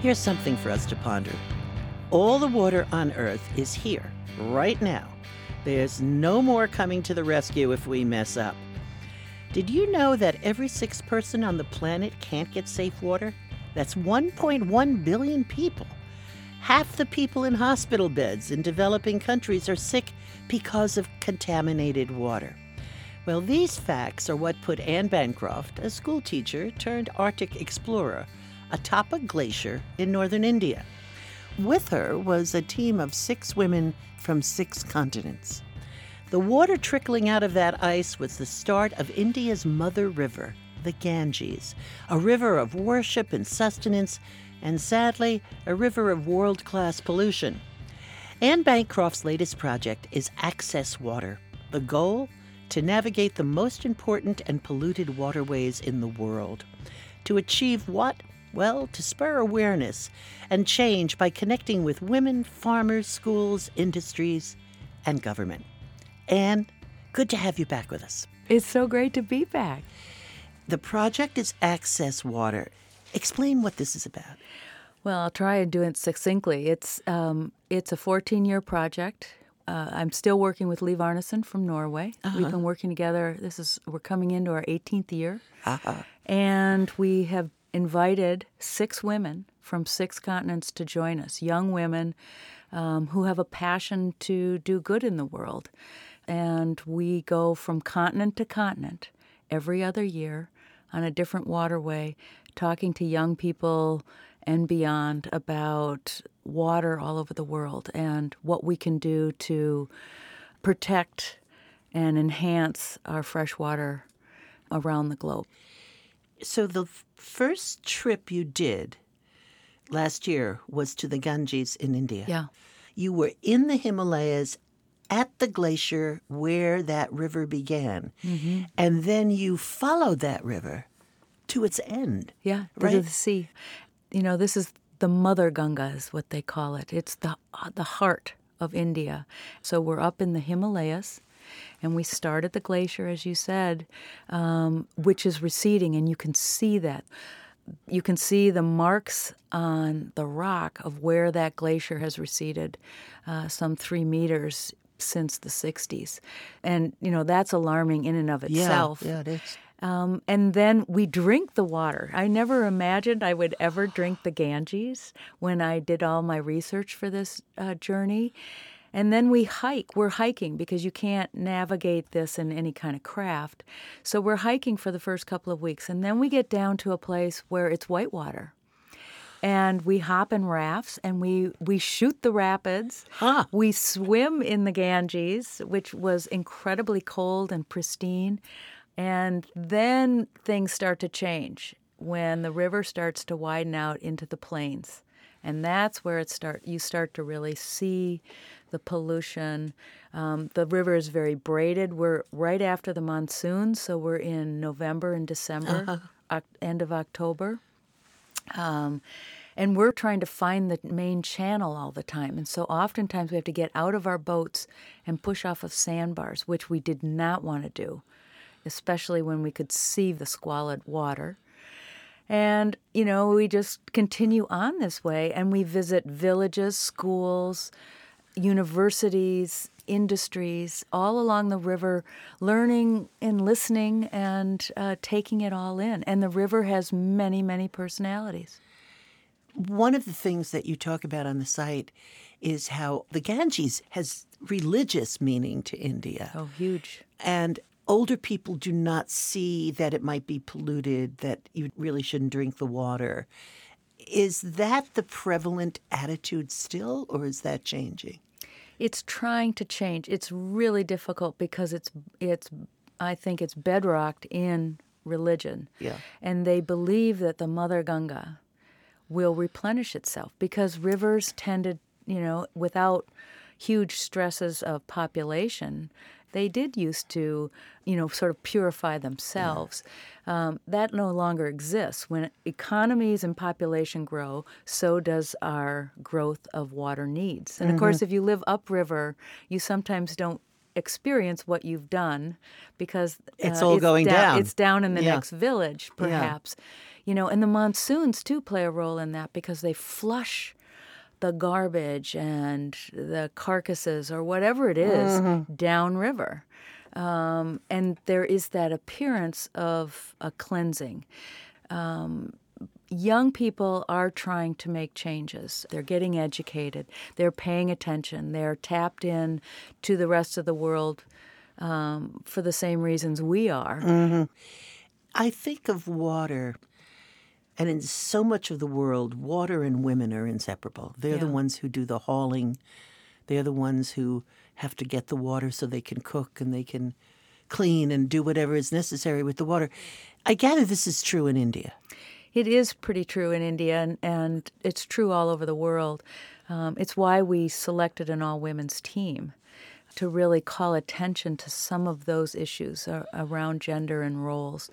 Here's something for us to ponder. All the water on Earth is here, right now. There's no more coming to the rescue if we mess up. Did you know that every sixth person on the planet can't get safe water? That's 1.1 billion people. Half the people in hospital beds in developing countries are sick because of contaminated water. Well, these facts are what put Ann Bancroft, a schoolteacher turned Arctic explorer, atop a glacier in northern India. With her was a team of six women from six continents. The water trickling out of that ice was the start of India's mother river, the Ganges, a river of worship and sustenance, and sadly, a river of world class pollution. Ann Bancroft's latest project is Access Water. The goal? To navigate the most important and polluted waterways in the world. To achieve what? Well, to spur awareness and change by connecting with women, farmers, schools, industries, and government. Ann, good to have you back with us. It's so great to be back. The project is Access Water. Explain what this is about. Well, I'll try and do it succinctly. It's um, it's a 14 year project. Uh, I'm still working with Liv Arnesen from Norway. Uh-huh. We've been working together. This is we're coming into our 18th year, Uh-huh. and we have invited six women from six continents to join us. Young women um, who have a passion to do good in the world, and we go from continent to continent every other year on a different waterway, talking to young people and beyond about water all over the world and what we can do to protect and enhance our fresh water around the globe. So, the first trip you did last year was to the Ganges in India. Yeah. You were in the Himalayas at the glacier where that river began. Mm-hmm. And then you followed that river to its end. Yeah, right? to the sea. You know, this is the Mother Ganga, is what they call it. It's the uh, the heart of India. So we're up in the Himalayas, and we start at the glacier, as you said, um, which is receding, and you can see that. You can see the marks on the rock of where that glacier has receded, uh, some three meters since the 60s. And, you know, that's alarming in and of itself. Yeah, yeah it is. Um, and then we drink the water. I never imagined I would ever drink the Ganges when I did all my research for this uh, journey. And then we hike. We're hiking because you can't navigate this in any kind of craft. So we're hiking for the first couple of weeks. And then we get down to a place where it's whitewater. And we hop in rafts and we, we shoot the rapids. Huh. We swim in the Ganges, which was incredibly cold and pristine. And then things start to change when the river starts to widen out into the plains. And that's where it start you start to really see the pollution. Um, the river is very braided. We're right after the monsoon, so we're in November and December, oc- end of October. Um, and we're trying to find the main channel all the time. And so oftentimes we have to get out of our boats and push off of sandbars, which we did not want to do, especially when we could see the squalid water. And, you know, we just continue on this way and we visit villages, schools, universities, industries, all along the river, learning and listening and uh, taking it all in. And the river has many, many personalities. One of the things that you talk about on the site is how the Ganges has religious meaning to India. Oh, huge. And older people do not see that it might be polluted, that you really shouldn't drink the water. Is that the prevalent attitude still, or is that changing? It's trying to change. It's really difficult because it's it's I think it's bedrocked in religion. Yeah. And they believe that the Mother Ganga will replenish itself because rivers tended, you know, without huge stresses of population, they did used to, you know, sort of purify themselves. Um, that no longer exists. When economies and population grow, so does our growth of water needs. And of course, if you live upriver, you sometimes don't experience what you've done because uh, It's all going down. It's down in the Yeah. next village, perhaps. You know, and the monsoons too play a role in that because they flush the garbage and the carcasses or whatever it is downriver. Um, and there is that appearance of a cleansing. Um, young people are trying to make changes. They're getting educated. They're paying attention. They're tapped in to the rest of the world um, for the same reasons we are. I think of water, and in so much of the world, water and women are inseparable. They're the ones who do the hauling, they're the ones who have to get the water so they can cook and they can clean and do whatever is necessary with the water. I gather this is true in India. It is pretty true in India, and, and it's true all over the world. Um, it's why we selected an all women's team to really call attention to some of those issues around gender and roles.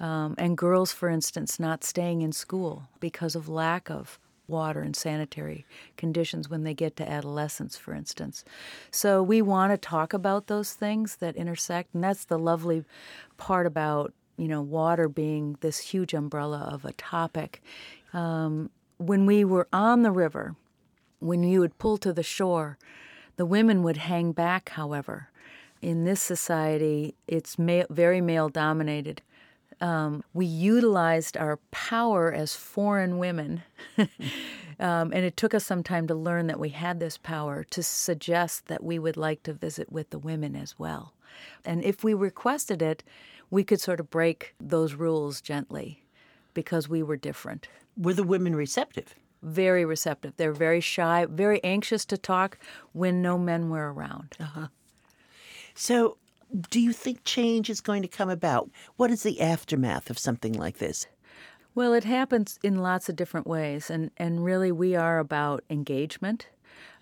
Um, and girls, for instance, not staying in school because of lack of water and sanitary conditions when they get to adolescence, for instance. So we want to talk about those things that intersect, and that's the lovely part about you know water being this huge umbrella of a topic. Um, when we were on the river, when you would pull to the shore, the women would hang back. However, in this society, it's very male dominated. Um, we utilized our power as foreign women, um, and it took us some time to learn that we had this power to suggest that we would like to visit with the women as well. And if we requested it, we could sort of break those rules gently because we were different Were the women receptive? Very receptive. They're very shy, very anxious to talk when no men were around. So, do you think change is going to come about? What is the aftermath of something like this? Well, it happens in lots of different ways, and, and really we are about engagement.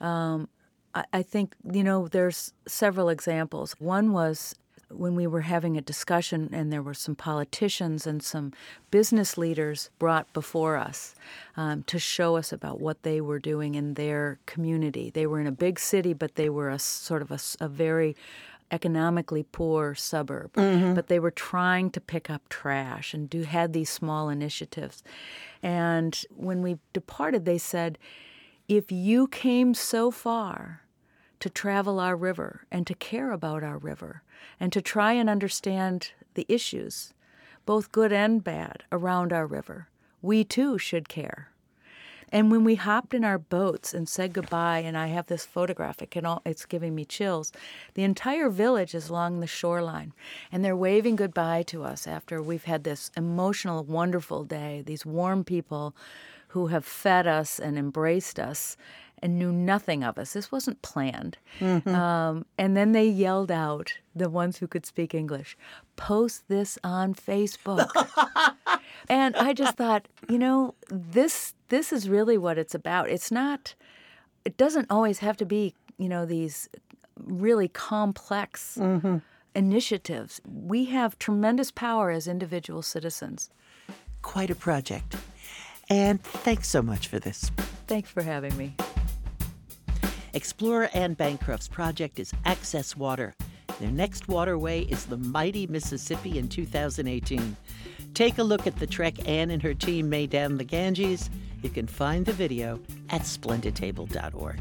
Um, I, I think, you know, there's several examples. One was when we were having a discussion and there were some politicians and some business leaders brought before us um, to show us about what they were doing in their community. They were in a big city, but they were a sort of a very economically poor suburb, but they were trying to pick up trash and do had these small initiatives. And when we departed, they said, "If you came so far to travel our river and to care about our river and to try and understand the issues, both good and bad, around our river, we too should care." And when we hopped in our boats and said goodbye, and I have this photograph, it can all, it's giving me chills. The entire village is along the shoreline, and they're waving goodbye to us after we've had this emotional, wonderful day. These warm people who have fed us and embraced us and knew nothing of us. This wasn't planned. Um, and then they yelled out, the ones who could speak English, post this on Facebook. and I just thought, you know, this this is really what it's about. It's not it doesn't always have to be, you know, these really complex initiatives. We have tremendous power as individual citizens. Quite a project. And thanks so much for this. Thanks for having me. Explorer Ann Bancroft's project is Access Water. Their next waterway is the mighty Mississippi in 2018. Take a look at the trek Ann and her team made down the Ganges. You can find the video at splendidtable.org.